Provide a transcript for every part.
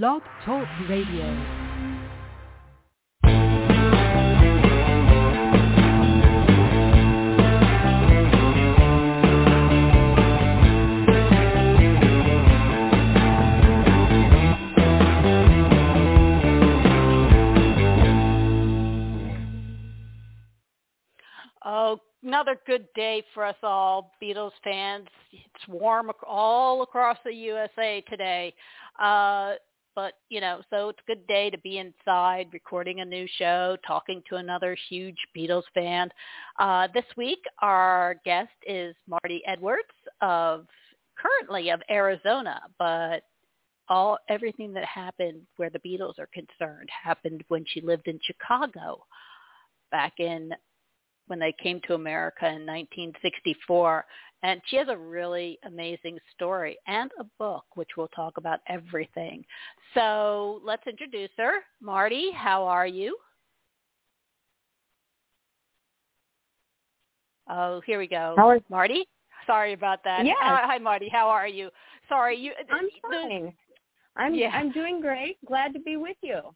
Blog Talk Radio. Oh, another good day for us all, Beatles fans. It's warm all across the USA today. Uh, but, you know, so it's a good day to be inside recording a new show, talking to another huge Beatles fan. Uh, this week, our guest is Marti Edwards of currently of Arizona, but all everything that happened where the Beatles are concerned happened when she lived in Chicago back in when they came to America in 1964. And she has a really amazing story and a book, which we'll talk about everything. So let's introduce her. Marti, how are you? Oh, here we go. How are- Marti? Sorry about that. Yes. Uh, hi, Marti. How are you? Sorry, you. I'm the- fine. I'm Yeah. I'm doing great. Glad to be with you.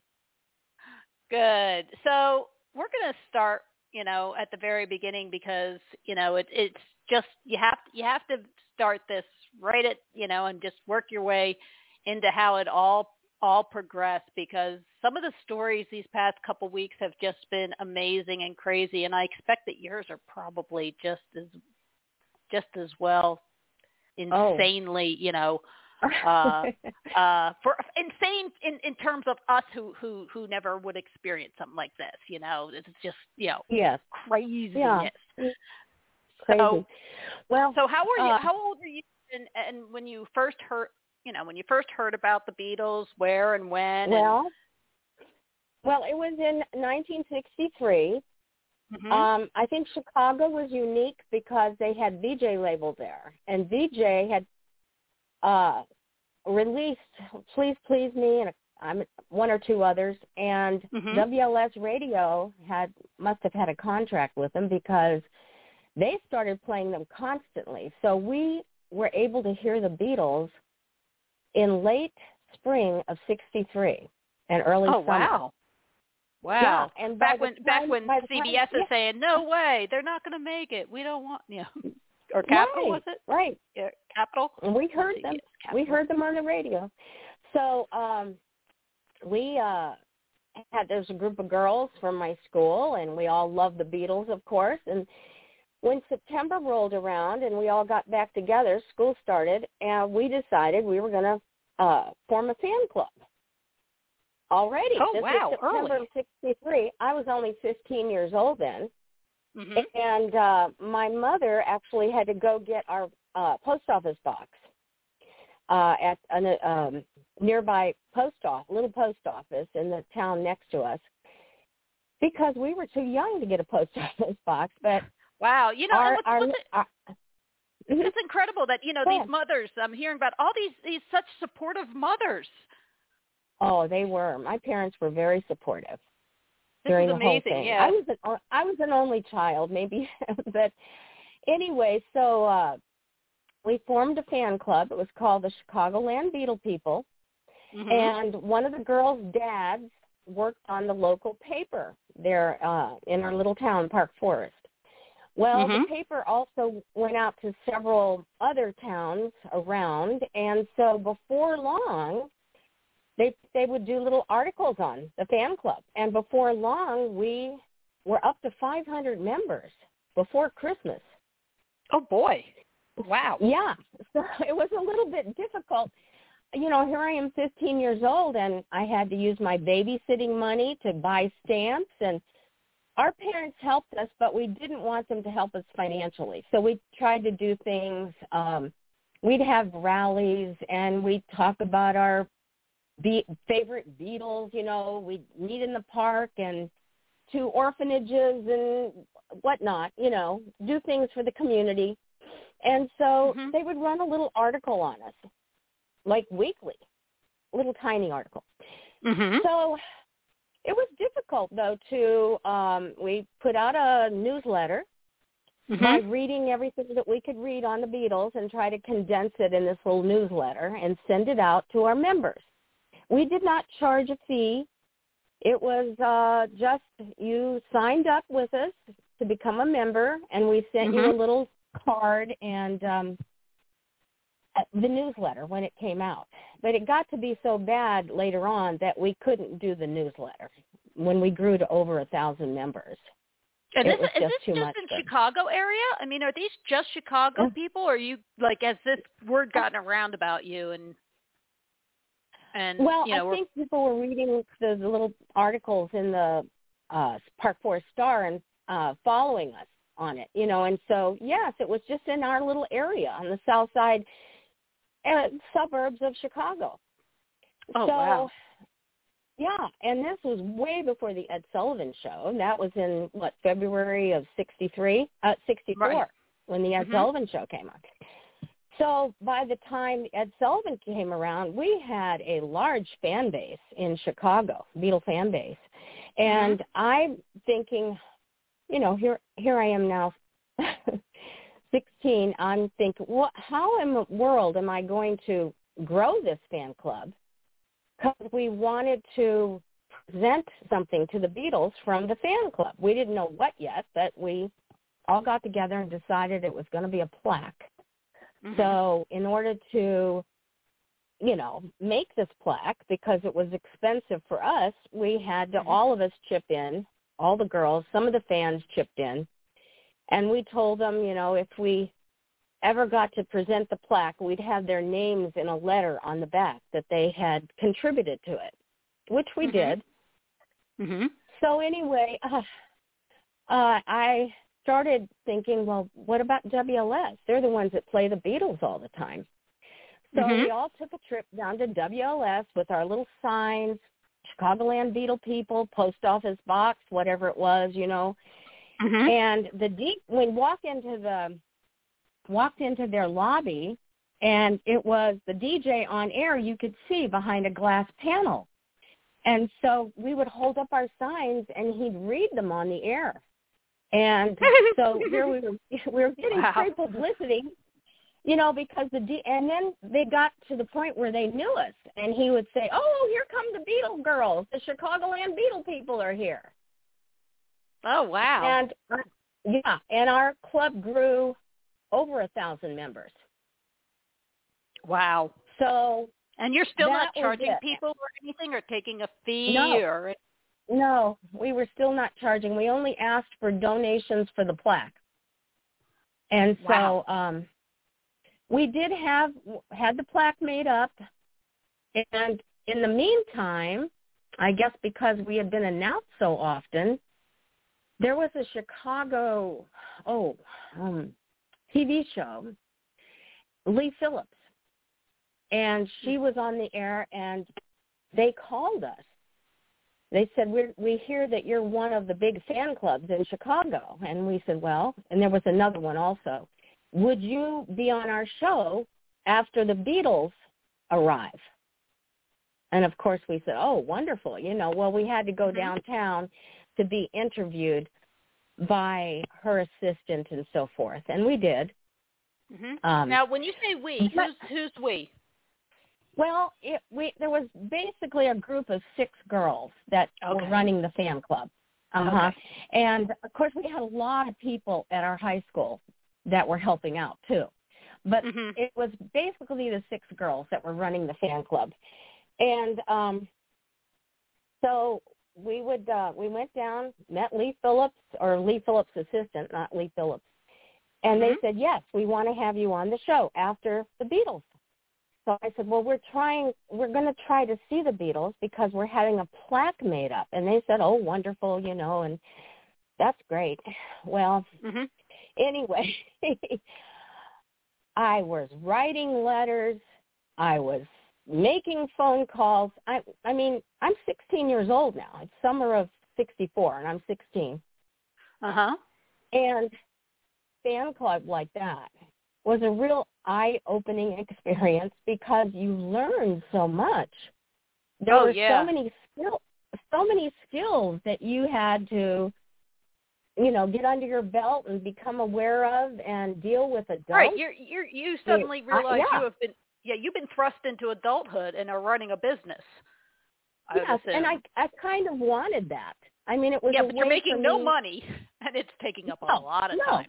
Good. So we're going to start, you know, at the very beginning because, you know, it, it's just you have you have to start this right at, you know, and just work your way into how it all all progressed because some of the stories these past couple weeks have just been amazing and crazy and I expect that yours are probably just as just as well Oh. insanely, you know, uh, uh for insane in in terms of us who who who never would experience something like this you know? It's just you know yes, craziness crazy. So- well, so how were you Uh, how old were you and and when you first heard you know when you first heard about the beatles where and when well, well, it was in 1963. and, Mhm. Um, I think Chicago was unique because they had Vee-Jay label there, and Vee-Jay had uh, released "Please Please Me" and I'm one or two others, and Mhm. WLS Radio had must have had a contract with them because they started playing them constantly. So we were able to hear the Beatles in late spring of '63 and early oh summer. wow wow Yeah, and back when back when the time- CBS is yeah. saying no way they're not going to make it we don't want you know or Capitol was it Right. yeah, Capitol And we heard them. CBS, We heard them on the radio. So um we uh had there's a group of girls from my school and we all loved the Beatles of course and when September rolled around and we all got back together, school started and we decided we were gonna uh form a fan club. Already. Oh, this wow, was September early. of sixty three. I was only fifteen years old then. Mhm. And uh, my mother actually had to go get our uh, post office box uh, at a um, nearby post office, little post office in the town next to us, because we were too young to get a post office box. But Wow, you know, our, what's, our, what's our it's incredible that you know these mothers. I'm hearing about all these these such supportive mothers. oh, they were. My parents were very supportive. This during is the whole thing. Yeah. I was an o- I was an only child, maybe, but anyway, so uh we formed a fan club. It was called the Chicagoland Beatle People, Mhm. and one of the girls' dads worked on the local paper there uh in our little town, Park Forest. Well, Mhm. the paper also went out to several other towns around, and so before long, they they would do little articles on the fan club, and before long, we were up to 500 members before Christmas. oh boy. Wow. Yeah, so it was a little bit difficult. You know, here I am 15 years old, and I had to use my babysitting money to buy stamps, and our parents helped us, but we didn't want them to help us financially. So we tried to do things. Um, we'd have rallies, and we'd talk about our be- favorite Beatles. You know, we'd meet in the park and to orphanages and whatnot. You know, do things for the community. And so Mhm. they would run a little article on us, like weekly, little tiny article. Mhm. So it was difficult though to um we put out a newsletter by Mhm. reading everything that we could read on the Beatles and try to condense it in this little newsletter and send it out to our members. We did not charge a fee. It was uh, just you signed up with us to become a member, and we sent Mm-hmm. you a little card and um, the newsletter when it came out. But it got to be so bad later on that we couldn't do the newsletter when we grew to over a thousand members. And It this, was is just this too just much in for- Chicago area? I mean, are these just Chicago Yeah. people, or are you like has this word gotten around about you and and Well, you know I think people were reading the, the little articles in the uh, Park Forest Star and uh, following us on it, you know. And so, yes, it was just in our little area on the south side uh, suburbs of Chicago. oh so, wow, Yeah, and this was way before the Ed Sullivan show. That was in what February of '63, uh, '64, Right. when the Ed Mhm. Sullivan show came on. So by the time Ed Sullivan came around, we had a large fan base in Chicago, Beatle fan base, and I'm thinking, you know, here here I am now, 16. I'm thinking, what? How in the world am I going to grow this fan club? because we wanted to present something to the Beatles from the fan club. We didn't know what yet, but we all got together and decided it was going to be a plaque. Mhm. So in order to, you know, make this plaque because it was expensive for us, we had to Mhm. all of us chip in, all the girls, some of the fans chipped in, and we told them, you know, if we ever got to present the plaque, we'd have their names in a letter on the back that they had contributed to it, which we Mhm. did. Mhm. So anyway, uh, uh, I started thinking, well, what about WLS? They're the ones that play the Beatles all the time. So Mhm. we all took a trip down to WLS with our little signs, Chicagoland Beatle people, post office box, whatever it was, you know. Mhm. And the deep we walk into the walked into their lobby and it was the DJ on air you could see behind a glass panel. And so we would hold up our signs and he'd read them on the air. And so here we were we were getting Wow. free publicity, you know, because the D and then they got to the point where they knew us and he would say, "Oh, here come the Beatle girls. The Chicagoland Beatle people are here." Oh wow. And uh, yeah, and our club grew over a thousand members. wow. So And you're still not charging people or anything, or taking a fee, No. or no, we were still not charging. We only asked for donations for the plaque. And Wow. so um we did have had the plaque made up and in the meantime, I guess because we had been announced so often, there was a Chicago oh, um TV show, Lee Phillips. And she was on the air and they called us. They said, we we hear that you're one of the big fan clubs in Chicago. And we said, well, and there was another one also. Would you be on our show after the Beatles arrive? And of course we said, oh, wonderful. You know, well, we had to go Mhm. downtown to be interviewed by her assistant and so forth. And we did. hmm Um, now when you say we, who's who's we? Well, it, we there was basically a group of six girls that Okay. were running the fan club. Uh-huh. Okay. And of course, we had a lot of people at our high school that were helping out too. But Mhm. it was basically the six girls that were running the fan club. And um so we would uh we went down, met Lee Phillips or Lee Phillips' assistant, not Lee Phillips. And they Mhm. said, "Yes, we want to have you on the show after the Beatles." So I said, "Well, we're trying we're going to try to see the Beatles because we're having a plaque made up." And they said, "Oh, wonderful, you know, and that's great." Well, Mhm. anyway, I was writing letters. I was making phone calls. I I mean, I'm 16 years old now. It's summer of 64 and I'm 16. Uh huh. And fan club like that was a real eye-opening experience because you learned so much. There Oh, were yeah. so many skill so many skills that you had to you know, get under your belt and become aware of and deal with adults. Right. You're you're you suddenly I- realize yeah. you have been yeah you've been thrust into adulthood and are running a business. I yes, and I. I kind of wanted that. I mean, it was yeah, but you're making no me- money, and it's taking up a lot of no. time.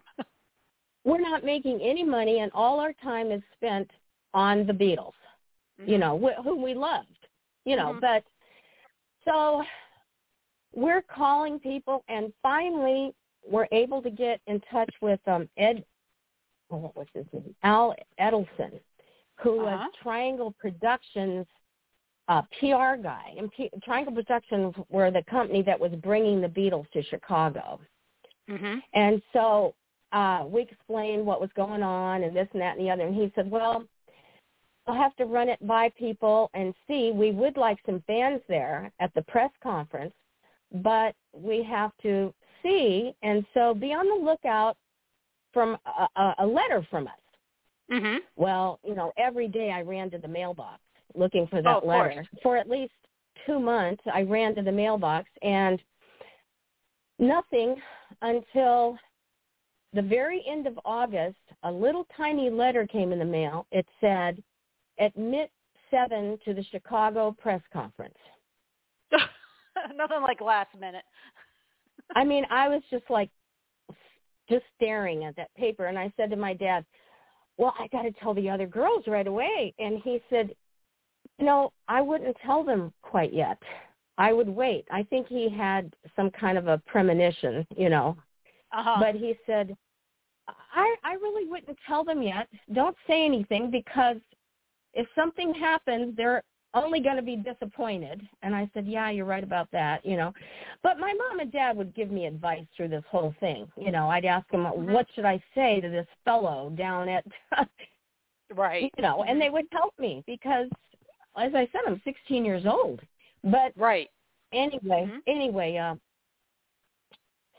We're not making any money, and all our time is spent on the Beatles. You Mhm. know, wh- whom we loved. You know, Mhm. but so we're calling people, and finally we're able to get in touch with um Ed. oh, What was his name? Al Edelson, who Uh-huh. was Triangle Productions uh, PR guy. And P- Triangle Productions were the company that was bringing the Beatles to Chicago. Mhm. And so uh, we explained what was going on and this and that and the other. And he said, well, I'll have to run it by people and see. We would like some fans there at the press conference, but we have to see. And so be on the lookout from a, a, a letter from us. Mhm. Well, you know, every day I ran to the mailbox looking for Oh, that of letter. course. For at least two months, I ran to the mailbox and nothing until the very end of August. A little tiny letter came in the mail. It said, "Admit seven to the Chicago press conference." Nothing like last minute. I mean, I was just like, just staring at that paper, and I said to my dad, "Well, I got to tell the other girls right away." And he said, "No, I wouldn't tell them quite yet. I would wait." I think he had some kind of a premonition, you know. Uh-huh. But he said, "I I really wouldn't tell them yet. Don't say anything because if something happens, they're only going to be disappointed." And I said, "Yeah, you're right about that, you know." But my mom and dad would give me advice through this whole thing. You know, I'd ask them, Mhm. "What should I say to this fellow down at right. you know, and they would help me because as I said, I'm 16 years old. But Right. anyway, Mhm. anyway, uh,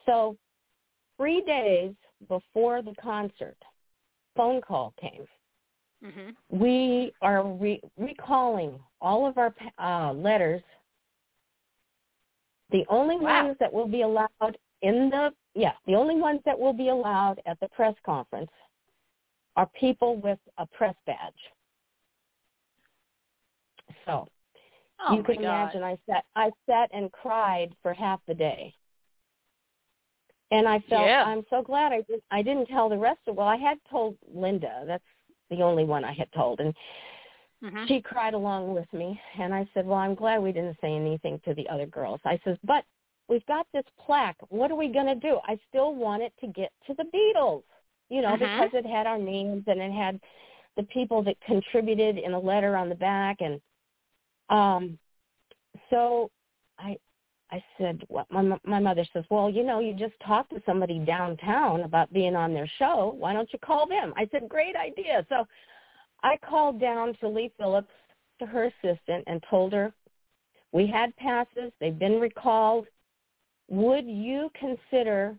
so three days before the concert, phone call came. Mhm. We are re- recalling all of our uh, letters. The only Wow. ones that will be allowed in the yeah, the only ones that will be allowed at the press conference are people with a press badge. So Oh you can imagine I sat I sat and cried for half the day. And I felt Yeah. I'm so glad I did I didn't tell the rest of well, I had told Linda, that's the only one I had told and Mhm. she cried along with me and I said, Well, I'm glad we didn't say anything to the other girls. I says, But we've got this plaque. What are we gonna do? I still want it to get to the Beatles. You know, Mhm. because it had our names and it had the people that contributed in a letter on the back and um so I I said what my my mother says, "Well, you know, you just talked to somebody downtown about being on their show. Why don't you call them?" I said, "Great idea." So I called down to Lee Phillips, to her assistant, and told her we had passes. They've been recalled. Would you consider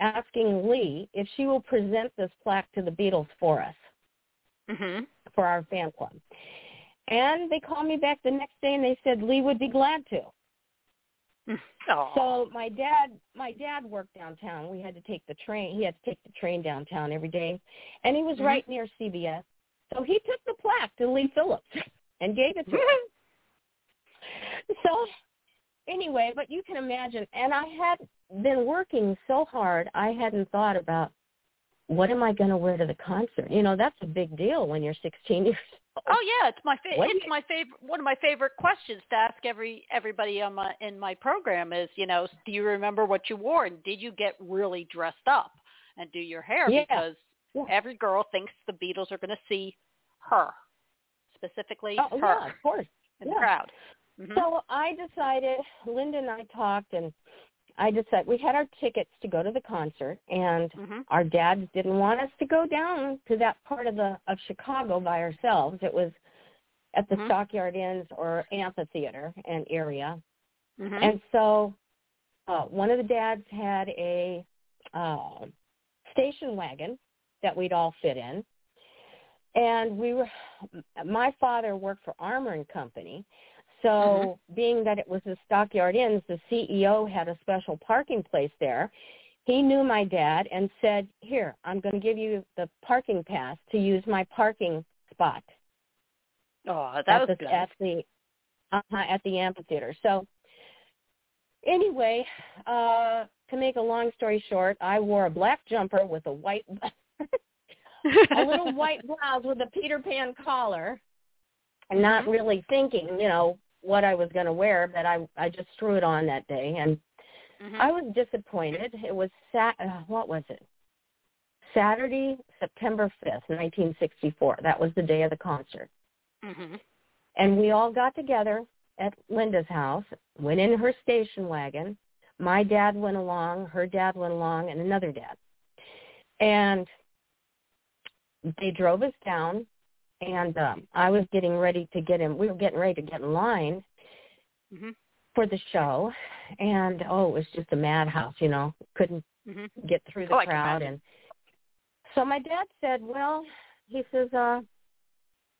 asking Lee if she will present this plaque to the Beatles for us? Mhm. for our fan club. And they called me back the next day and they said Lee would be glad to. So my dad my dad worked downtown. We had to take the train. He had to take the train downtown every day. And he was Mhm. right near CBS. So he took the plaque to Lee Phillips and gave it to him. So anyway, but you can imagine and I had been working so hard I hadn't thought about what am I going to wear to the concert? You know, that's a big deal when you're 16 years old. Oh yeah, it's my fa- What it's my favorite one of my favorite questions to ask every everybody on my in my program is, you know, do you remember what you wore and did you get really dressed up and do your hair Yeah. because Yeah. every girl thinks the Beatles are going to see her, specifically Oh, her yeah, of course. in yeah. the crowd. Mhm. So I decided, Linda and I talked, and I decided we had our tickets to go to the concert, and Mhm. our dads didn't want us to go down to that part of the of Chicago by ourselves. It was at the Mhm. Stockyard Inns or amphitheater and area, Mhm. and so uh, one of the dads had a uh, station wagon that we'd all fit in, and we were. My father worked for Armour and Company, so being that it was the Stockyard Inns, the CEO had a special parking place there. He knew my dad and said, "Here, I'm going to give you the parking pass to use my parking spot oh, that at was the good. at the uh, at the amphitheater. So anyway, uh, to make a long story short, I wore a black jumper with a white, a little white blouse with a Peter Pan collar, and not Mm-hmm. really thinking, you know, what I was going to wear, but I I just threw it on that day, and Mhm. I was disappointed. It was sat. Uh, what was it? Saturday, September fifth, nineteen sixty-four. That was the day of the concert, Mhm. and we all got together at Linda's house. Went in her station wagon. My dad went along. Her dad went along, and another dad. And they drove us down, and um, I was getting ready to get in. We were getting ready to get in line Mhm. for the show, and oh, it was just a madhouse. You know, couldn't Mhm. get through the Oh, crowd and so my dad said well he says uh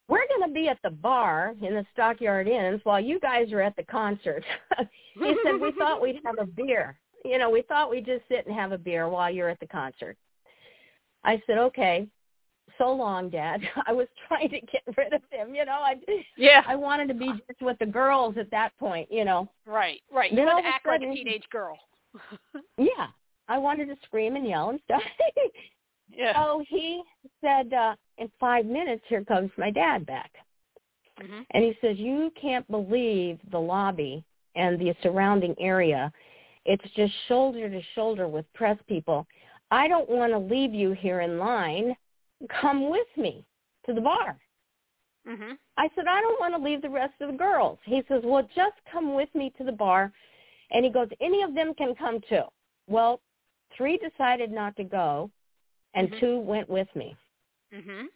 we're going to be at the bar in the stockyard inns while you guys are at the concert he said we thought we'd have a beer you know we thought we'd just sit and have a beer while you're at the concert i said okay so long dad i was trying to get rid of him you know i Yeah. i wanted to be just with the girls at that point you know Right. Right. You want to act like a teenage girl. yeah i wanted to scream and yell and stuff yeah. So he said, uh, in five minutes, here comes my dad back. Mhm. And he says, you can't believe the lobby and the surrounding area. It's just shoulder to shoulder with press people. I don't want to leave you here in line. Come with me to the bar. Mhm. I said, I don't want to leave the rest of the girls. He says, well, just come with me to the bar. And he goes, any of them can come too. Well, three decided not to go, and Mhm. two went with me. Mhm.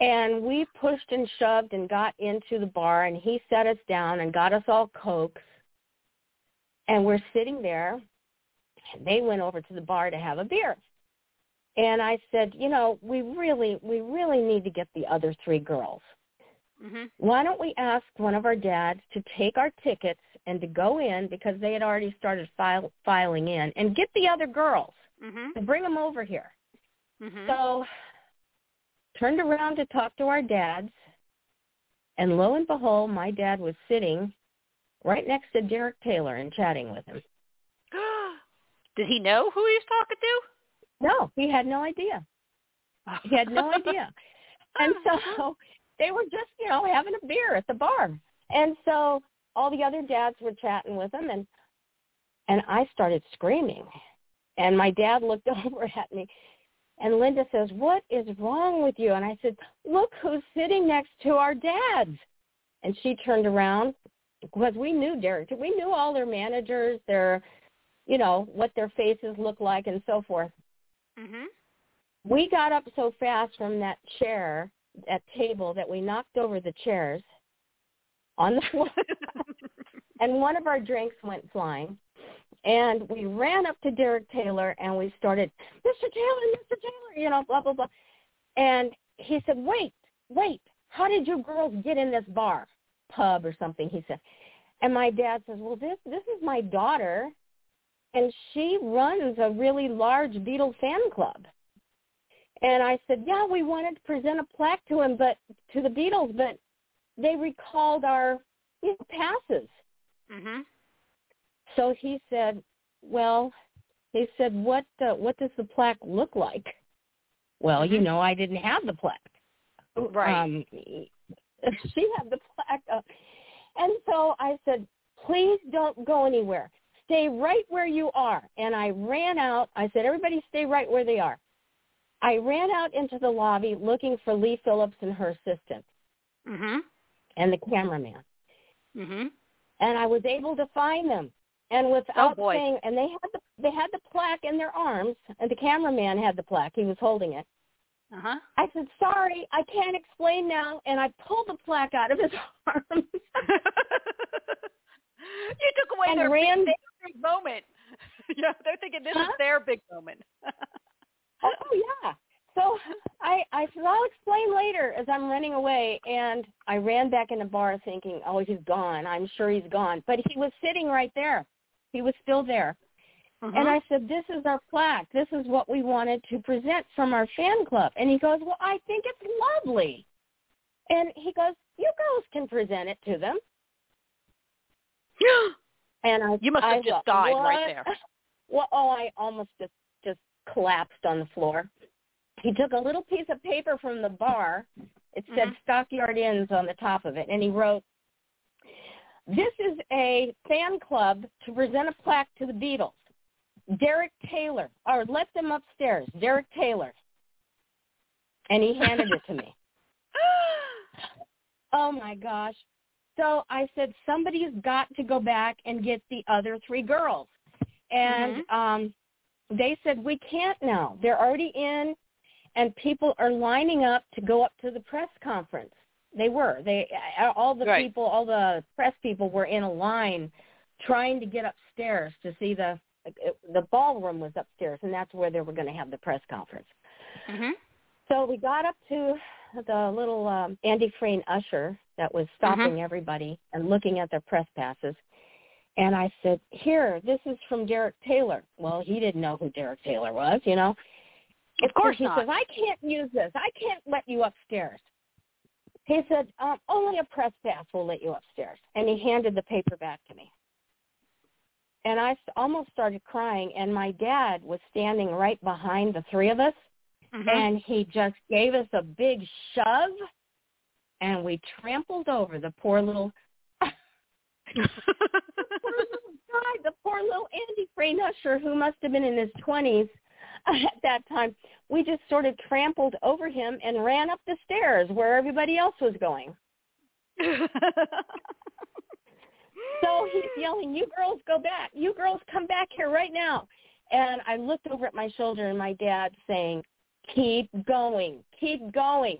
And we pushed and shoved and got into the bar, and he set us down and got us all cokes. And we're sitting there. And they went over to the bar to have a beer. And I said, you know, we really, we really need to get the other three girls. Mhm. Why don't we ask one of our dads to take our tickets and to go in because they had already started file, filing in and get the other girls Mhm. and bring them over here. Mhm. So turned around to talk to our dads, and lo and behold, my dad was sitting right next to Derek Taylor and chatting with him. Did he know who he was talking to? No, he had no idea. He had no idea. And so uh-huh. they were just, you know, having a beer at the bar. And so all the other dads were chatting with him and and I started screaming. And my dad looked over at me and Linda says, "What is wrong with you?" And I said, "Look who's sitting next to our dads." And she turned around because we knew Derek. We knew all their managers, their you know, what their faces look like and so forth Mhm. we got up so fast from that chair, that table, that we knocked over the chairs on the floor, and one of our drinks went flying. And we ran up to Derek Taylor and we started, Mr. Taylor, Mr. Taylor, you know, blah, blah, blah. And he said, wait, wait, how did you girls get in this bar, pub or something, he said. And my dad says, well, this, this is my daughter, and she runs a really large Beatles fan club. And I said, yeah, we wanted to present a plaque to him, but to the Beatles, but they recalled our you know, passes. Mhm. So he said, well, he said, what uh, what does the plaque look like? Well, you Mhm. know, I didn't have the plaque. Right. Um, she had the plaque up. And so I said, please don't go anywhere. Stay right where you are. And I ran out. I said, everybody stay right where they are. I ran out into the lobby looking for Lee Phillips and her assistant Mhm. and the cameraman. Mhm. and I was able to find them. And without Oh, saying, and they had the they had the plaque in their arms, and the cameraman had the plaque. He was holding it. Uh huh. I said, "Sorry, I can't explain now." And I pulled the plaque out of his arms you took away and their ran. big, big moment. yeah, they're thinking this is their big moment. Oh yeah. So I I said, "I'll explain later." As I'm running away, and I ran back in the bar thinking, "Oh, he's gone. I'm sure he's gone." But he was sitting right there. He was still there. Mhm. And I said, this is our plaque. This is what we wanted to present from our fan club. And he goes, well, I think it's lovely. And he goes, you girls can present it to them. and I, you must have I just died what? right there. Well, oh, I almost just just collapsed on the floor. He took a little piece of paper from the bar. It said Mhm. Stockyard Inns on the top of it, and he wrote, "This is a fan club to present a plaque to the Beatles. Derek Taylor, or let them upstairs. Derek Taylor." And he handed it to me. Oh my gosh. So I said, somebody's got to go back and get the other three girls. And um they said, we can't now. They're already in and people are lining up to go up to the press conference. They were. They all the Right. people, all the press people were in a line trying to get upstairs to see the the ballroom was upstairs and that's where they were going to have the press conference. mhm. So we got up to the little um, Andy Frain usher that was stopping everybody and looking at their press passes. And I said, here, this is from Derek Taylor. Well, he didn't know who Derek Taylor was, you know. Of course he not. says, I can't use this. I can't let you upstairs. He said, um, only a press pass will let you upstairs. And he handed the paper back to me. And I almost started crying. And my dad was standing right behind the three of us Mhm. and he just gave us a big shove and we trampled over the poor little the poor little guy, the poor little Andy Frain Usher who must have been in his twenties at that time. We just sort of trampled over him and ran up the stairs where everybody else was going. So he's yelling, "You girls go back! You girls come back here right now!" And I looked over at my shoulder, and my dad saying, "Keep going, keep going."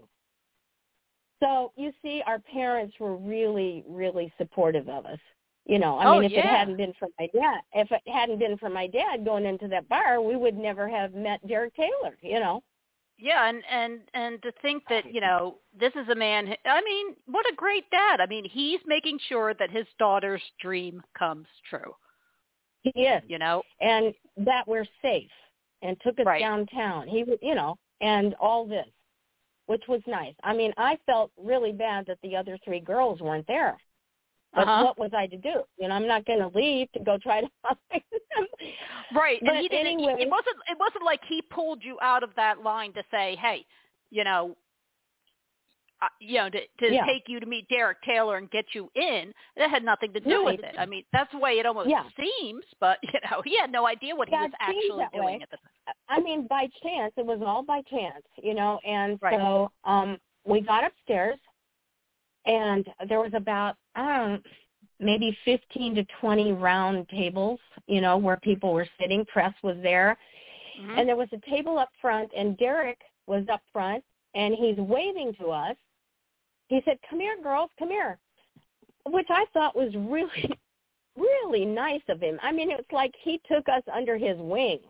So you see, our parents were really, really supportive of us. You know, I Oh, mean, if it hadn't been for my dad, if it hadn't been for my dad going into that bar, we would never have met Derek Taylor. You know. Yeah, and and and to think that you know this is a man. I mean, what a great dad. I mean, he's making sure that his daughter's dream comes true. He is. You know, and that we're safe and took us Right. downtown. He was, you know, and all this, which was nice. I mean, I felt really bad that the other three girls weren't there. But Uh-huh. what was I to do? You know, I'm not going to leave to go try to find them. right? But and he didn't. anyway, it wasn't. It wasn't like he pulled you out of that line to say, "Hey, you know." Uh, you know, to, to Yeah. take you to meet Derek Taylor and get you in, that had nothing to do No, with it. I mean, that's the way it almost Yeah. seems, but you know, he had no idea what he was actually doing way. at the time. I mean, by chance, it was all by chance, you know. And Right. so um we got upstairs, and there was about I don't know, maybe fifteen to twenty round tables, you know, where people were sitting. Press was there, Mhm. and there was a table up front, and Derek was up front, and he's waving to us. He said, "Come here, girls, come here," which I thought was really, really nice of him. I mean, it's like he took us under his wing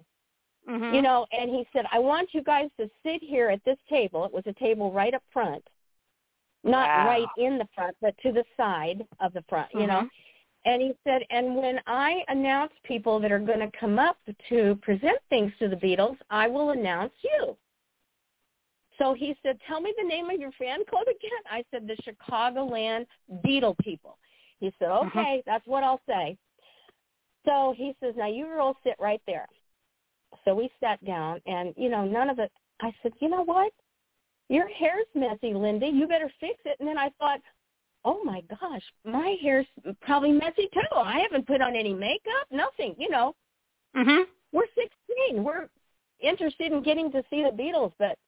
Mhm. you know, and he said, I want you guys to sit here at this table. It was a table right up front, not Wow. right in the front, but to the side of the front, you know. Mhm. And he said, and when I announce people that are going to come up to present things to the Beatles, I will announce you. So he said, tell me the name of your fan club again. I said, the Chicagoland Beatle people. He said, Mhm. okay, that's what I'll say. So he says, now you girls sit right there. So we sat down, and you know, none of it. I said, you know what? Your hair's messy, Linda. You better fix it. And then I thought, oh my gosh, my hair's probably messy too. I haven't put on any makeup, nothing. You know, Mhm. we're 16. We're interested in getting to see the Beatles, but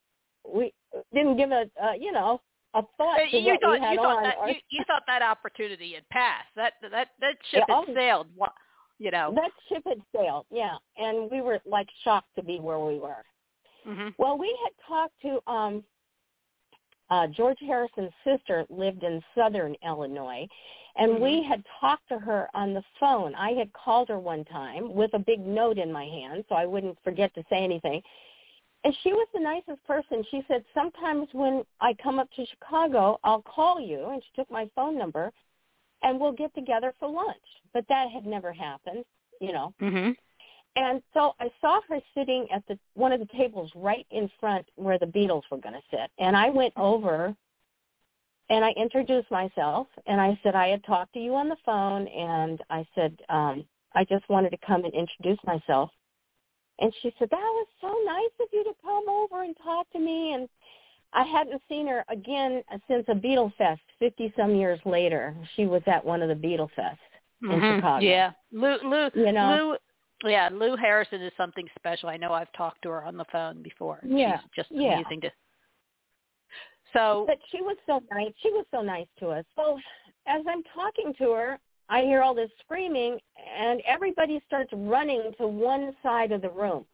we didn't give a, uh, you know, a thought to you what thought we had you thought on. that or- you, you thought that opportunity had passed. That that that ship Yeah, had oh. sailed. You know. that ship had sailed, yeah, and we were like shocked to be where we were. Mhm. Well, we had talked to um uh George Harrison's sister lived in southern Illinois and we had talked to her on the phone. I had called her one time with a big note in my hand so I wouldn't forget to say anything. And she was the nicest person. She said, "Sometimes when I come up to Chicago, I'll call you." And she took my phone number and we'll get together for lunch. But that had never happened, you know. Mhm. And so I saw her sitting at the one of the tables right in front where the Beatles were going to sit. And I went over and I introduced myself and I said I had talked to you on the phone and I said um I just wanted to come and introduce myself. And she said, That was so nice of you to come over and talk to me and I hadn't seen her again since a Beatle Fest fifty some years later. She was at one of the Beatle Fest mm-hmm. in Chicago. Yeah. Lou Lou you know? Lou yeah, Lou Harrison is something special. I know I've talked to her on the phone before. Yeah. She's just yeah. amazing to so But she was so nice. She was so nice to us. So as I'm talking to her, I hear all this screaming and everybody starts running to one side of the room,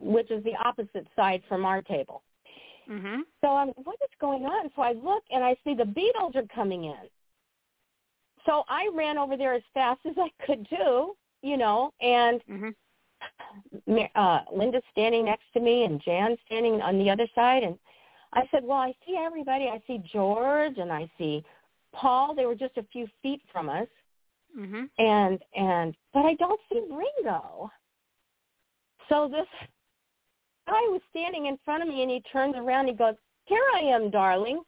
which is the opposite side from our table. Mhm. So I'm what is going on? So I look and I see the Beatles are coming in. So I ran over there as fast as I could do, you know, and Mhm. uh Linda's standing next to me and Jan's standing on the other side and I said, "Well, I see everybody. I see George and I see Paul. They were just a few feet from us." Mhm. And and but I don't see Ringo. So this guy was standing in front of me and he turns around and he goes, Here I am, darling.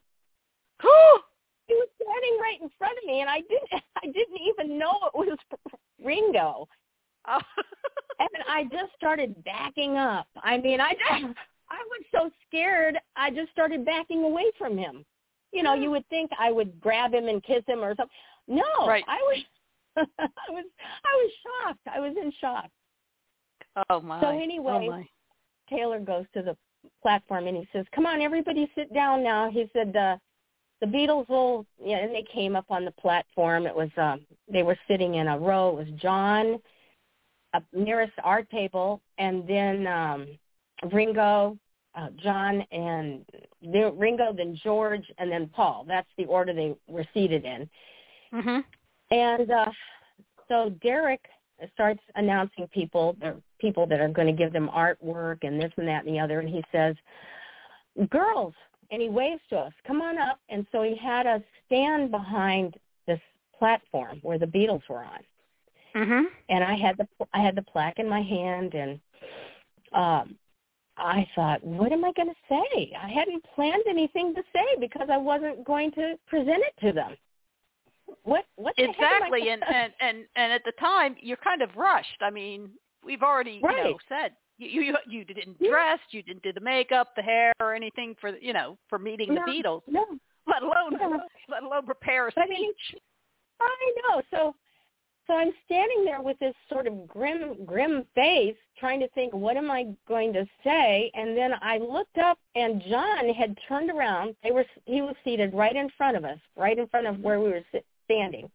he was standing right in front of me and I didn't I didn't even know it was Ringo. Oh. and I just started backing up. I mean, I just I was so scared. I just started backing away from him. You know, you would think I would grab him and kiss him or something. No, Right. I was I was I was shocked. I was in shock. oh my. So anyway, oh my. Taylor goes to the platform and he says, "Come on, everybody, sit down now." He said, "The the Beatles will," yeah, and they came up on the platform. It was um, they were sitting in a row. It was John, up nearest our table, and then um, Ringo, uh, John, and then Ringo, then George, and then Paul. That's the order they were seated in. Mhm. And uh, so Derek starts announcing people, the people that are going to give them artwork and this and that and the other, and he says, "Girls," and he waves to us, "Come on up." And so he had us stand behind this platform where the Beatles were on, Mhm. and I had the I had the plaque in my hand, and um, I thought, what am I going to say? I hadn't planned anything to say because I wasn't going to present it to them. What what the heck am I Exactly, and, and and and at the time you're kind of rushed. I mean, we've already you know Right. said you you you didn't Yeah. dress, you didn't do the makeup, the hair, or anything for you know for meeting the Beatles, no, let alone No. let alone prepare a But I mean, speech. I know. So so I'm standing there with this sort of grim grim face trying to think what am I going to say and then I looked up and John had turned around. They were he was seated right in front of us, right in front of where we were standing.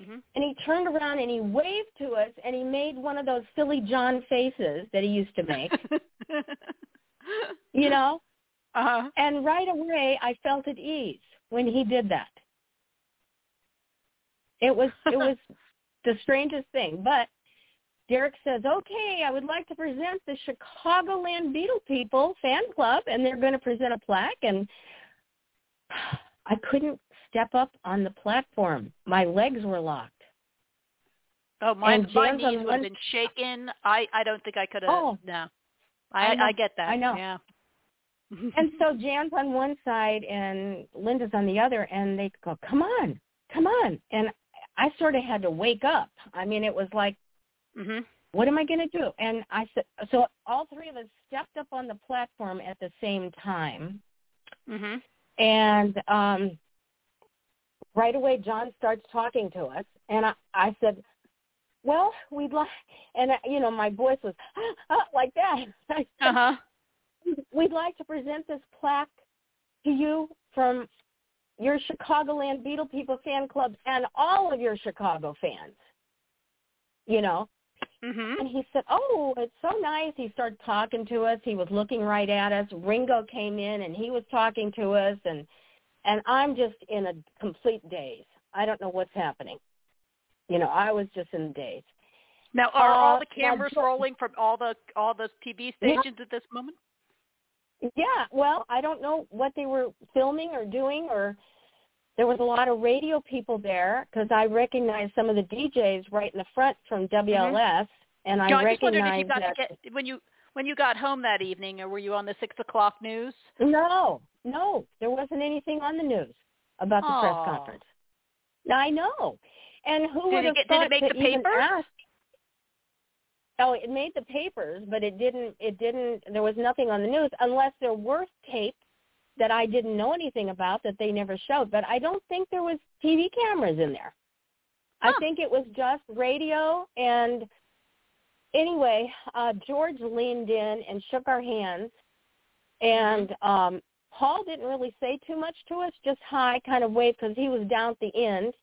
Mhm. And he turned around and he waved to us and he made one of those silly John faces that he used to make, you know? uh-huh. And right away I felt at ease when he did that. It was it was the strangest thing. But Derek says, "Okay, I would like to present the Chicagoland Beatle People fan club, and they're going to present a plaque." And I couldn't step up on the platform; my legs were locked. Oh, my my knees would have been shaken. I I don't think I could have. Oh. no, I I know. I get that. I know. Yeah. And so Jan's on one side and Linda's on the other, and they go, "Come on, come on!" And I sort of had to wake up. I mean, it was like mhm. what am I going to do? And I said, so all three of us stepped up on the platform at the same time. Mhm. And um, right away, John starts talking to us. And I, I said, well, we'd like, and, uh, you know, my voice was like that. Said, Uh huh. we'd like to present this plaque to you from your Chicagoland Beatle People fan club and all of your Chicago fans. You know, Mhm. and he said, "Oh, it's so nice." He started talking to us. He was looking right at us. Ringo came in and he was talking to us, and and I'm just in a complete daze. I don't know what's happening. You know, I was just in a daze. Now, are all Uh, the cameras Jo- rolling from all the all the TV stations at this moment? Yeah, well, I don't know what they were filming or doing, or there was a lot of radio people there because I recognized some of the DJs right in the front from mm-hmm. WLS, and I no, I just wondered if you recognized got that. to get when you when you got home that evening, or were you on the six o'clock news? No, no, there wasn't anything on the news about the Aw. press conference. I know, and who Did would it have get- did it make the even papers? ask? Oh, it made the papers, but it didn't. It didn't. There was nothing on the news unless there were tapes that I didn't know anything about that they never showed. But I don't think there was TV cameras in there. I think it was just radio. And anyway, uh, George leaned in and shook our hands, and um, Paul didn't really say too much to us, just hi, kind of wave because he was down at the end.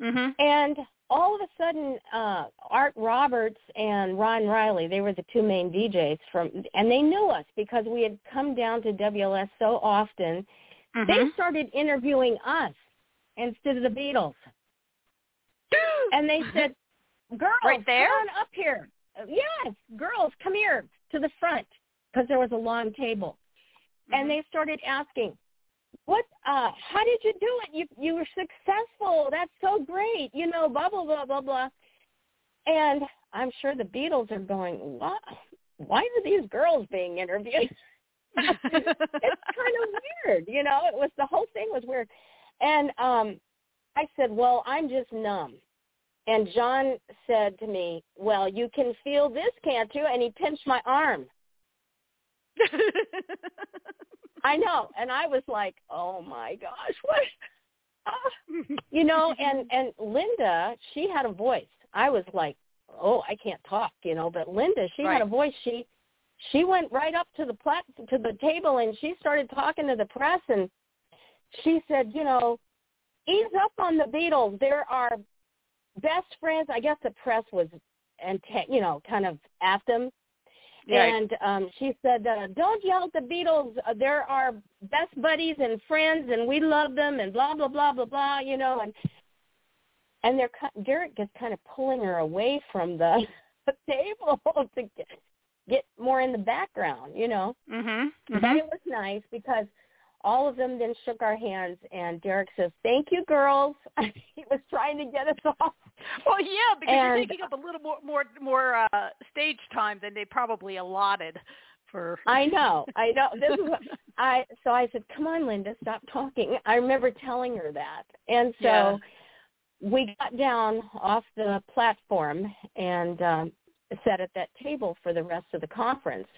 Mhm. And all of a sudden, uh, Art Roberts and Ron Riley, they were the two main DJs from, and they knew us because we had come down to WLS so often. They started interviewing us instead of the Beatles. And they said, girls, Right there? come on up here. Yes, girls, come here to the front because there was a long table. Mhm. And they started asking, what, uh, how did you do it? You, you were successful. That's so great. You know, blah, blah, blah, blah, blah. And I'm sure the Beatles are going, what? Why are these girls being interviewed? it's kind of weird, you know. It was the whole thing was weird, and um, I said, "Well, I'm just numb." And John said to me, "Well, you can feel this, can't you?" And he pinched my arm. I know, and I was like, "Oh my gosh, what?" Ah. you know, and and Linda, she had a voice. I was like, "Oh, I can't talk," you know, but Linda, she Right. had a voice. She she went right up to the plat to the table and she started talking to the press and she said, you know, ease up on the Beatles. They're our best friends. I guess the press was and you know kind of at them. Right. And um she said, uh, "Don't yell at the Beatles. Uh, they're our best buddies and friends, and we love them." And blah blah blah blah blah. You know, and and they're Derek is kind of pulling her away from the, the table to get, get more in the background. You know, mhm. but Mhm. it was nice because all of them then shook our hands, and Derek says, "Thank you, girls." he was trying to get us off. Well, yeah, because you're taking up a little more more more uh stage time than they probably allotted for. I know, I know. This is what I. So I said, "Come on, Linda, stop talking." I remember telling her that, and so Yeah. we got down off the platform and um, sat at that table for the rest of the conference.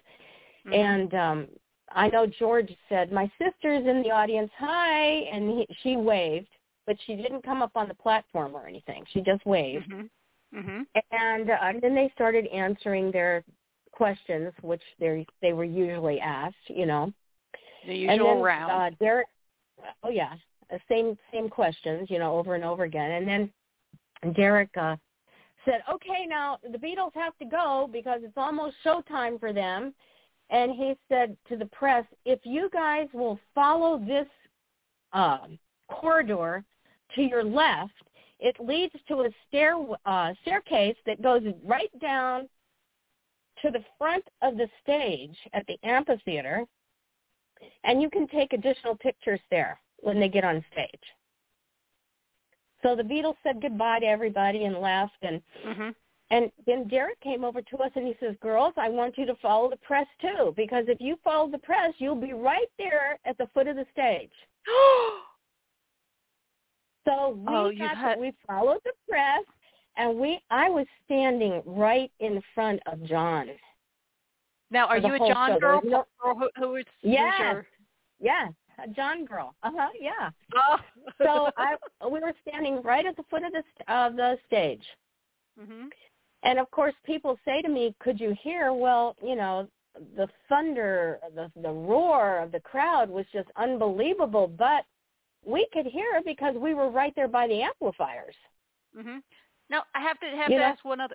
Mhm. And um, I know George said, "My sister's in the audience. Hi," and he, she waved, but she didn't come up on the platform or anything. She just waved. Mhm. Mhm. And, uh, then they started answering their questions, which they they were usually asked, you know. The and usual then, round. Uh, Derek, oh yeah, the same same questions, you know, over and over again. And then Derek uh, said, "Okay, now the Beatles have to go because it's almost showtime for them." And he said to the press, "If you guys will follow this um, corridor to your left, it leads to a stair uh, staircase that goes right down to the front of the stage at the amphitheater, and you can take additional pictures there when they get on stage." So the Beatles said goodbye to everybody and left, and Mhm. and then Derek came over to us and he says, "Girls, I want you to follow the press too, because if you follow the press, you'll be right there at the foot of the stage." So we Oh, got had- we followed the press, and we I was standing right in front of John. now, are you a John show. girl? Was or who, who is? who's Yes. your- Yes, a John girl. Uh huh. Yeah. Oh. So I we were standing right at the foot of the of the stage. Mhm. And of course, people say to me, "Could you hear?" Well, you know, the thunder, the the roar of the crowd was just unbelievable. But we could hear because we were right there by the amplifiers. Mhm. Now, I have to have You to know- ask one other.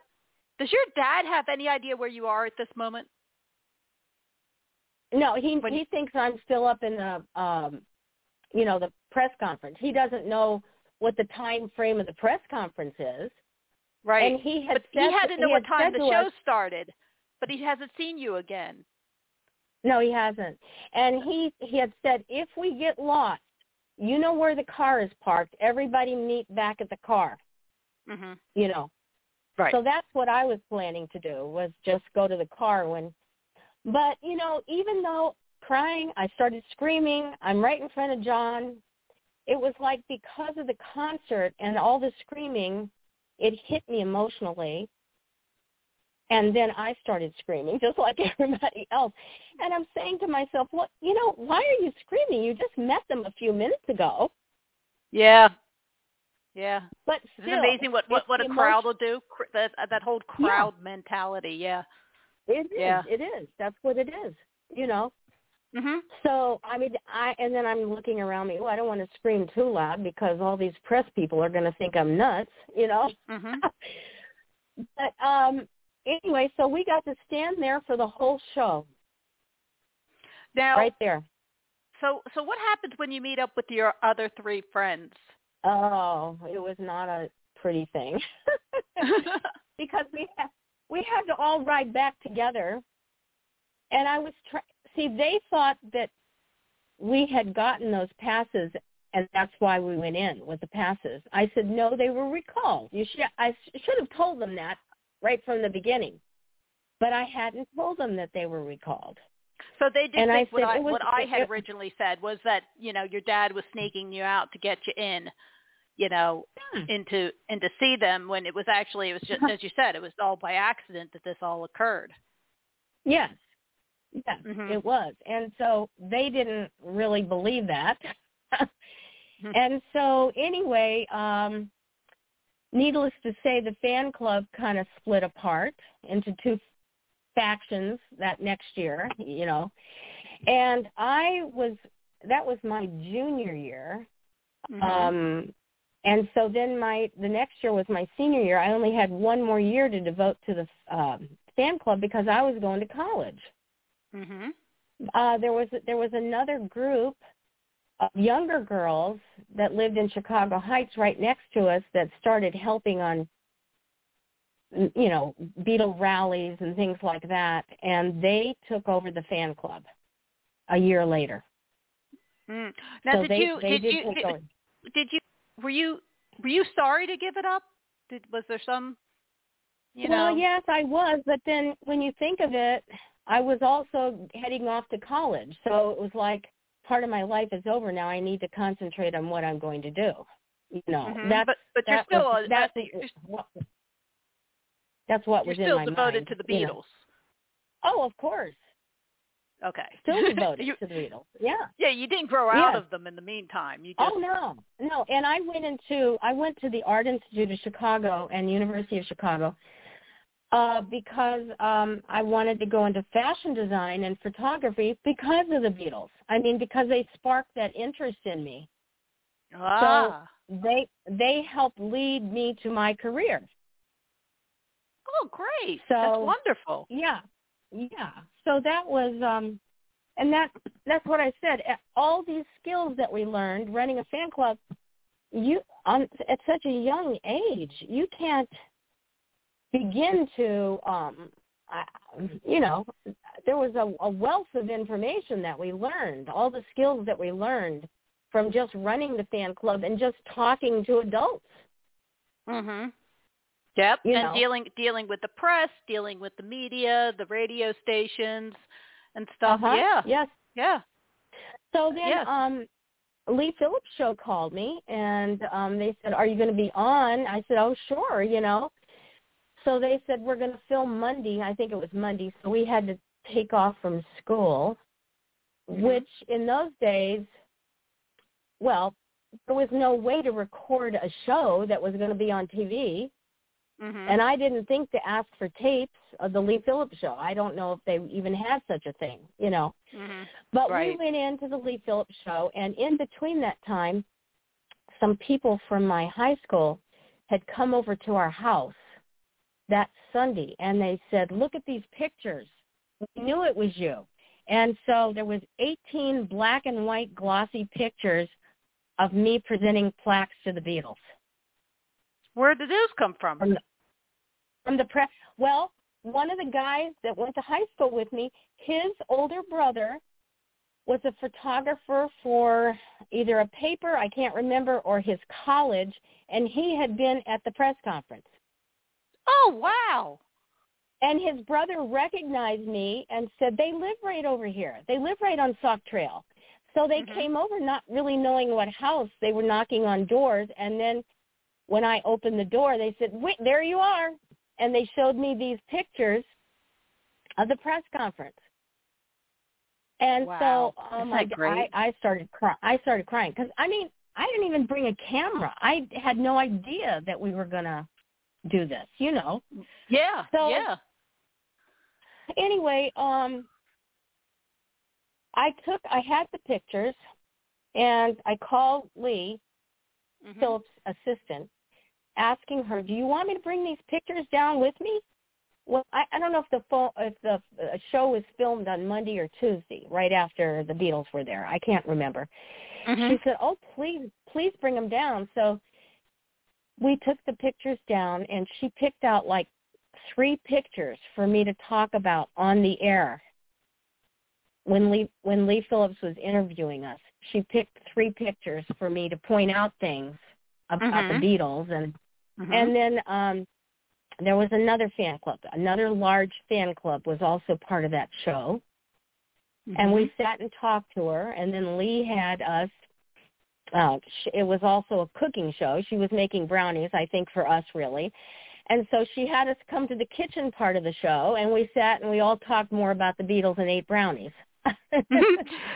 Does your dad have any idea where you are at this moment? No, he When- he thinks I'm still up in the um, you know, the press conference. He doesn't know what the time frame of the press conference is. Right. And he had but said he had to know what time the show us- started, but he hasn't seen you again. No, he hasn't. And he he had said if we get lost, you know where the car is parked. Everybody meet back at the car. Mhm. You know. Right. So that's what I was planning to do was just go to the car when But, you know, even though crying, I started screaming, I'm right in front of John. It was like because of the concert and all the screaming, it hit me emotionally. And then I started screaming just like everybody else. And I'm saying to myself, what, you know, why are you screaming? You just met them a few minutes ago. Yeah. Yeah. But still, it's amazing what what, what a emotion- crowd will do. That that whole crowd yeah. mentality. Yeah. It is. Yeah. It is. That's what it is. You know. Mhm. So I mean, I and then I'm looking around me. Oh, I don't want to scream too loud because all these press people are going to think I'm nuts. You know. Mhm. but um, anyway, so we got to stand there for the whole show. Now, right there. So, so what happens when you meet up with your other three friends? Oh, it was not a pretty thing because we had, we had to all ride back together, and I was try- see they thought that we had gotten those passes and that's why we went in with the passes. I said no, they were recalled. You should I should have told them that right from the beginning, but I hadn't told them that they were recalled. So they did and think I what I was, what I had originally said was that you know your dad was sneaking you out to get you in, you know, yeah. into and to see them when it was actually it was just as you said it was all by accident that this all occurred. Yes, yes, Mhm. it was, and so they didn't really believe that. and so anyway, um, needless to say, the fan club kind of split apart into two factions that next year, you know. And I was that was my junior year. Mhm. Um and so then my the next year was my senior year. I only had one more year to devote to the um fan club because I was going to college. Mhm. Uh there was there was another group younger girls that lived in Chicago Heights right next to us that started helping on you know, Beatle rallies and things like that, and they took over the fan club a year later. Mm. Now, so did they, you they did, did you did, did you were you were you sorry to give it up? Did was there some you well, know? yes, I was, but then when you think of it, I was also heading off to college, so it was like part of my life is over now. I need to concentrate on what I'm going to do. You know, Mhm. that's but but you're that still was, a, that's you're, what, that's what you're was in still my devoted mind. to the you Beatles. know. Oh, of course, Okay. still devoted you, to the Beatles. Yeah. yeah, you didn't grow out of them in the meantime. You just Oh no, no. And I went into I went to the Art Institute of Chicago and University of Chicago uh, because um, I wanted to go into fashion design and photography because of the Beatles. I mean, because they sparked that interest in me. ah. They they helped lead me to my career. oh, great. So- That's wonderful. Yeah, yeah. So that was, um, and that that's what I said. All these skills that we learned running a fan club, you on at such a young age, you can't begin to, um, I, you know, there was a, a wealth of information that we learned, all the skills that we learned from just running the fan club and just talking to adults. Mhm. Yep. You and know. dealing dealing with the press, dealing with the media, the radio stations and stuff. Uh-huh. Yeah. Yes. Yeah. So then Yes. um Lee Phillips show called me and um they said, Are you gonna be on? I said, Oh sure, you know. So they said we're gonna film Monday, I think it was Monday, so we had to take off from school Mhm. which in those days well, there was no way to record a show that was gonna be on TV. Mhm. And I didn't think to ask for tapes of the Lee Phillips show. I don't know if they even had such a thing, you know. Mhm. But Right. we went into the Lee Phillips show, and in between that time, some people from my high school had come over to our house that Sunday, and they said, "Look at these pictures. We knew it was you." And so there was 18 black and white glossy pictures of me presenting plaques to the Beatles Where did those come from? from the from the press. Well, one of the guys that went to high school with me, his older brother was a photographer for either a paper, I can't remember, or his college, and he had been at the press conference. Oh, wow. And his brother recognized me and said, they live right over here. They live right on Sauk Trail. So they Mhm. came over not really knowing what house. They were knocking on doors. And then when I opened the door, they said, wait, there you are. And they showed me these pictures of the press conference. And Wow. so oh Isn't my God. I, I started cry- I started crying because I mean I didn't even bring a camera. I had no idea that we were gonna do this. You know. Yeah. So- yeah. Anyway, um, I took I had the pictures, and I called Lee Mhm. Phillips' assistant, asking her, "Do you want me to bring these pictures down with me?" Well, I, I don't know if the phone, if the uh, show was filmed on Monday or Tuesday, right after the Beatles were there. I can't remember. Mhm. She said, "Oh, please, please bring them down." So we took the pictures down, and she picked out like three pictures for me to talk about on the air. When Lee when Lee Phillips was interviewing us, she picked three pictures for me to point out things about Mhm. the Beatles, and Mhm. and then um there was another fan club. Another large fan club was also part of that show and we Mhm. sat and talked to her and then lee had us uh sh- it was also a cooking show she was making brownies i think for us really and so she had us come to the kitchen part of the show and we sat and we all talked more about the beatles and ate brownies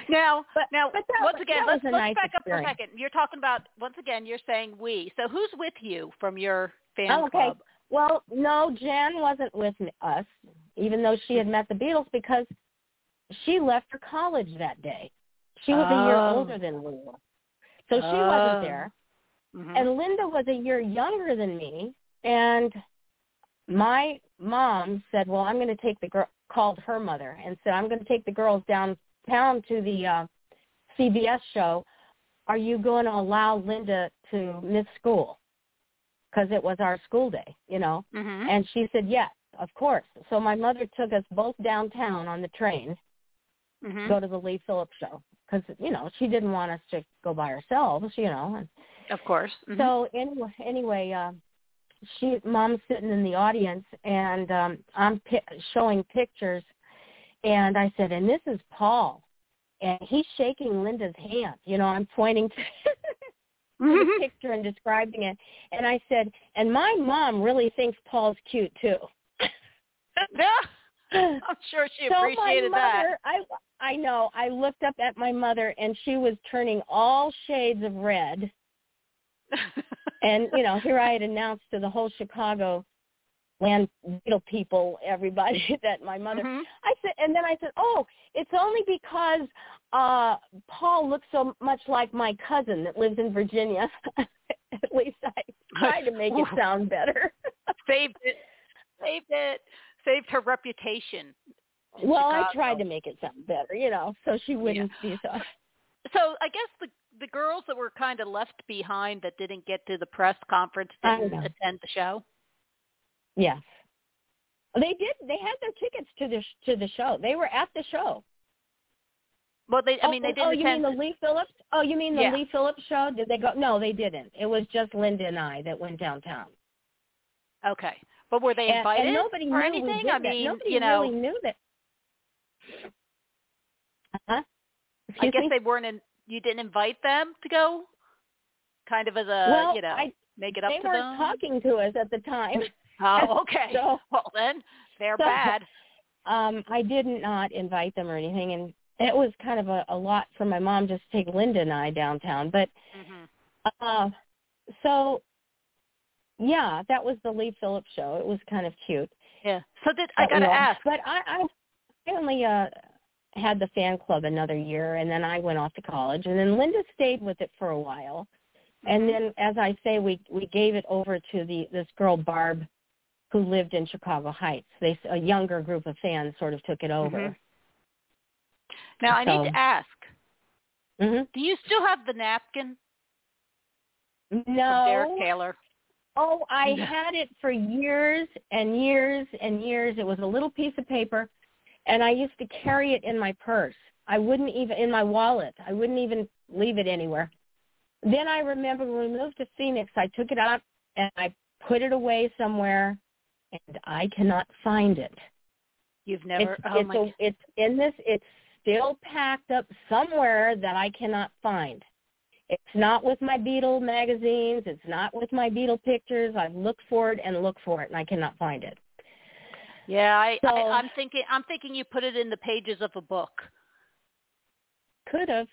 now, But- now, but that once again, let's let's nice back up for a second. You're talking about once again. You're saying we. So who's with you from your fan Oh, okay. club? well no jan wasn't with us even though she had met the beatles because she left for college that day she was a year Oh. older than we were so she Oh. wasn't there Mhm. and Linda was a year younger than me, and my mom said, "Well, I'm going to take the girl." Called her mother and said, "I'm going to take the girls downtown to the uh, CBS show. Are you going to allow Linda to miss school? Because it was our school day, you know." Mhm. And she said, "Yes, of course." So my mother took us both downtown on the train Mhm. to go to the Lee Phillips show because you know she didn't want us to go by ourselves, you know. And Of course. Mhm. so anyway, anyway, uh, she mom's sitting in the audience, and um, I'm pi- showing pictures, and I said, and this is Paul, and he's shaking Linda's hand. You know, I'm pointing to, to the picture and describing it, and I said, and my mom really thinks Paul's cute too. I'm sure she so appreciated my that. mother, I I know. I looked up at my mother, and she was turning all shades of red. And you know, here I had announced to the whole Chicago land Beatle people, everybody, that my mother. Mhm. I said, and then I said, oh, it's only because uh Paul looks so much like my cousin that lives in Virginia. At least I tried to make it sound better. Saved it. Saved it. Saved her reputation. well, I tried to make it sound better, you know, so she wouldn't be so. So I guess the the girls that were kind of left behind that didn't get to the press conference didn't attend the show. Yes. They did. They had their tickets to the sh- to the show. They were at the show. Well, they I oh, mean they oh, oh didn't Oh, you mean the Lee Phillips? Oh, you mean the Yeah. Lee Phillips show? Did they go? No, they didn't. It was just Linda and I that went downtown. okay, but were they invited and, nobody or knew anything? I that. mean, nobody you know, really knew that. Huh? I guess me? they weren't in. You didn't invite them to go, kind of as a well, you know I, make it up they to weren't them. talking to us at the time. Oh, okay. So- well then, they're So- bad. um I did not invite them or anything and it was kind of a, a lot for my mom just to take Linda and I downtown. But hmm uh so yeah, that was the Lee Phillips show. It was kind of cute. Yeah. So did I gotta ask? But I I only uh had the fan club another year and then I went off to college and then Linda stayed with it for a while. And Mhm. then as I say we we gave it over to the this girl Barb who lived in Chicago Heights. They a younger group of fans sort of took it over. Mhm. Now I need to ask. hmm Do you still have the napkin No. Derek Taylor? Oh, I had it for years and years and years. It was a little piece of paper, and I used to carry it in my purse. I wouldn't even in my wallet. I wouldn't even leave it anywhere. Then I remember when we moved to Phoenix, I took it out and I put it away somewhere, and I cannot find it. You've never. It's, oh it's, my. a, it's in this. It's still packed up somewhere that I cannot find. It's not with my Beatle magazines. It's not with my Beatle pictures. I've looked for it and looked for it, and I cannot find it. yeah, I, So- I. I'm thinking. I'm thinking you put it in the pages of a book. Could have.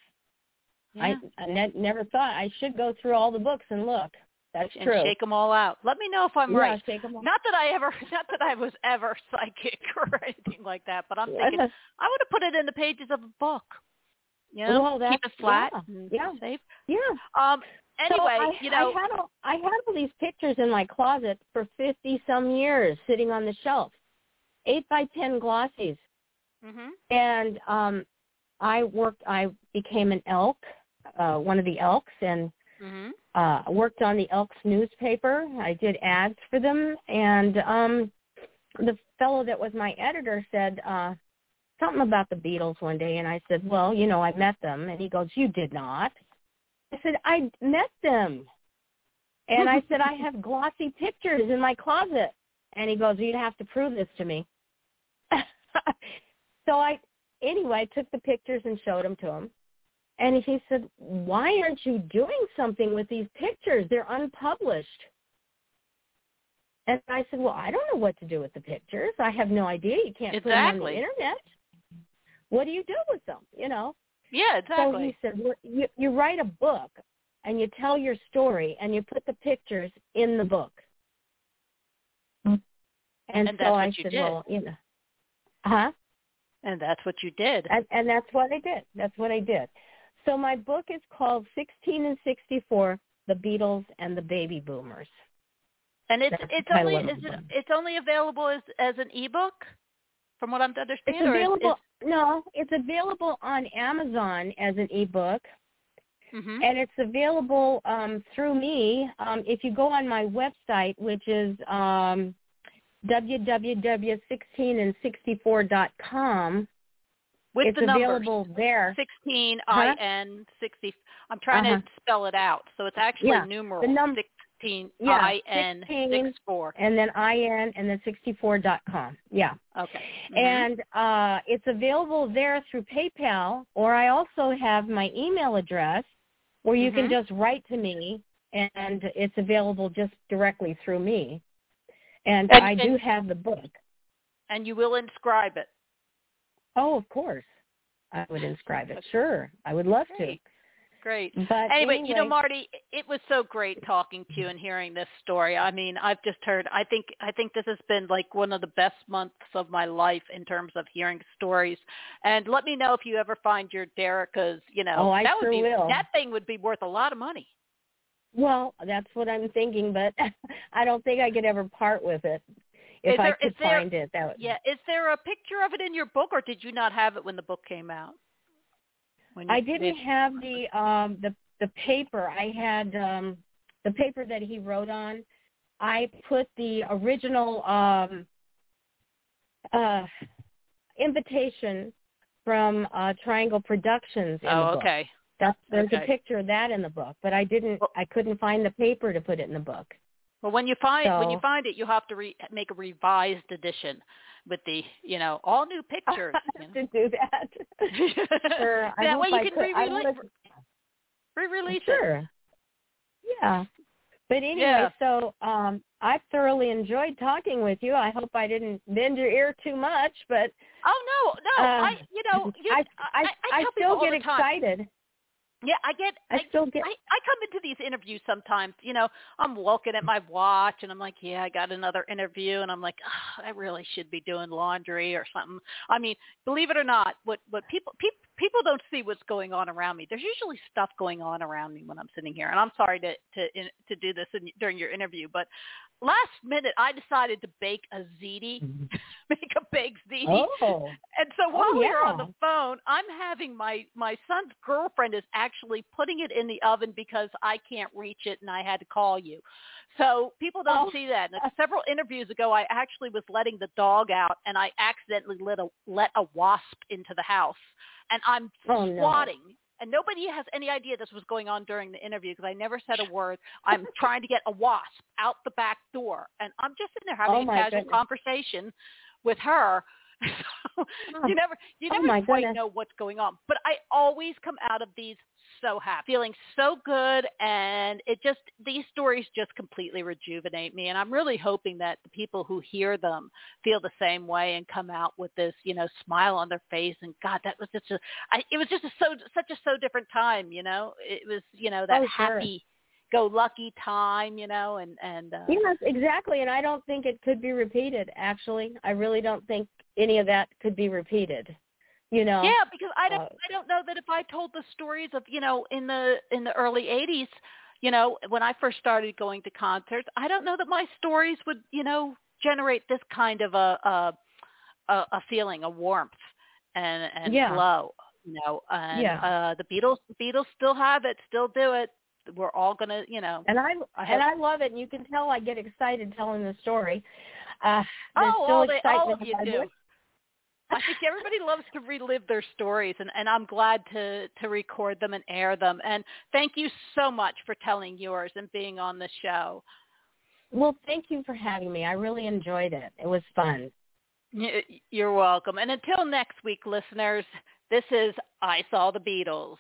Yeah. I, I ne- never thought I should go through all the books and look. That's and true. shake them all out. Let me know if I'm yeah, right. shake 'em all. Not that I ever, not that I was ever psychic or anything like that, but I'm thinking I would have put it in the pages of a book. You know, Well, keep that's- it flat yeah, and yeah. safe. Yeah. Um. So Anyway, I, you know, I had all, I had all these pictures in my closet for fifty some years, sitting on the shelf, eight by ten glossies, hmm and um, I worked. I became an elk, uh, one of the elks, and hmm uh, worked on the Elks newspaper. I did ads for them, and um, the fellow that was my editor said uh, something about the Beatles one day, and I said, "Well, you know, I met them," and he goes, "You did not." I said, "I met them," and I said, "I have glossy pictures in my closet," and he goes, "You'd have to prove this to me." so I, anyway, I took the pictures and showed them to him. And he said, why aren't you doing something with these pictures? They're unpublished. And I said, well, I don't know what to do with the pictures. I have no idea. You can't put them on the internet. What do you do with them? You know? Yeah, exactly. So exactly. he said, well, you, you write a book and you tell your story and you put the pictures in the book. Hmm. And, And so that's what I you said, did. well, you know, huh? and that's what you did. and, and that's what I did. That's what I did. So my book is called 16 in '64: The Beatles and the Baby Boomers. And it's That's it's only is it it's only available as as an ebook, from what I'm to understand. It's is- available. No, it's available on Amazon as an ebook, mhm. and it's available um, through me. Um, if you go on my website, which is um, www.16in64.com, with it's the numbers. available there. 16 Huh? IN 60. I'm trying Uh-huh. to spell it out. So it's actually Yeah, numeral the num- 16 Yeah, IN 16. 64. and then in and then 64.com. Yeah. Okay. Mhm. And uh, it's available there through PayPal, or I also have my email address where you can Mhm. just write to me, and it's available just directly through me. And, And- I do and- have the book. and you will inscribe it. Oh, of course. I would inscribe it. Sure. I would love Great. Great. But Anyway, anyway, you know, Marti, it was so great talking to you and hearing this story. I mean, I've just heard. I think I think this has been like one of the best months of my life in terms of hearing stories. And let me know if you ever find your Derica's. You know, Oh, that would be will. that thing would be worth a lot of money. well, that's what I'm thinking, but I don't think I could ever part with it. If Is I could there- find it, that would Yeah. Is there a picture of it in your book, or did you not have it when the book came out? I didn't did- have the um the the paper. I had um the paper that he wrote on. I put the original um uh invitation from uh Triangle Productions in the Oh, okay. That's there's Okay. a picture of that in the book, but I didn't I couldn't find the paper to put it in the book. Well, when you find when you find it, you'll have to re- make a revised edition with the you know all new pictures. you know. to do that. Sure. That way you I can could- re-release, re-release it. Sure. Yeah. But anyway, Yeah. so um I thoroughly enjoyed talking with you. I hope I didn't bend your ear too much, but Oh no, no, Uh, I you know you, I I, I, I, tell still get excited. Yeah, I get I still get I, I come into these interviews sometimes, you know, I'm looking at my watch and I'm like, yeah, I got another interview and I'm like, oh, I really should be doing laundry or something. I mean, believe it or not, what what people people people don't see what's going on around me. There's usually stuff going on around me when I'm sitting here. And I'm sorry to to in, to do this in, during your interview, but last minute I decided to bake a ziti, mm-hmm. make a baked ziti. Oh. And so oh, while Oh, we were on the phone, I'm having my my son's girlfriend is actually putting it in the oven because I can't reach it and I had to call you. So people don't Oh. see that. And several interviews ago, I actually was letting the dog out and I accidentally let a let a wasp into the house, and I'm Oh, no. And nobody has any idea this was going on during the interview because I never said a word. I'm trying to get a wasp out the back door, and I'm just sitting there having Oh, a casual goodness. conversation with her. You never, you Oh, never my quite goodness. know what's going on. But I always come out of these so happy, feeling so good, and it just these stories just completely rejuvenate me. And I'm really hoping that the people who hear them feel the same way and come out with this, you know, smile on their face. And God, that was just a, I, it was just a so such a so different time, you know. It was, you know, that Oh, sure. happy go lucky time, you know, and and uh, Yes, exactly. And I don't think it could be repeated. Actually, I really don't think any of that could be repeated. You know. Yeah, because I don't Uh, I don't know that if I told the stories of, you know, in the in the early 80s, you know, when I first started going to concerts, I don't know that my stories would, you know, generate this kind of a a a, a feeling, a warmth and and Yeah. glow, you know. And Yeah. uh the Beatles the Beatles still have it, still do it. We're all going to, you know. And I I and I love it. And you can tell I get excited telling the story. Uh, there's Oh, still all, they, all of you do. I think everybody loves to relive their stories, and, and I'm glad to, to record them and air them. And thank you so much for telling yours and being on the show. Well, thank you for having me. I really enjoyed it. It was fun. You're welcome. And until next week, listeners, this is I Saw the Beatles.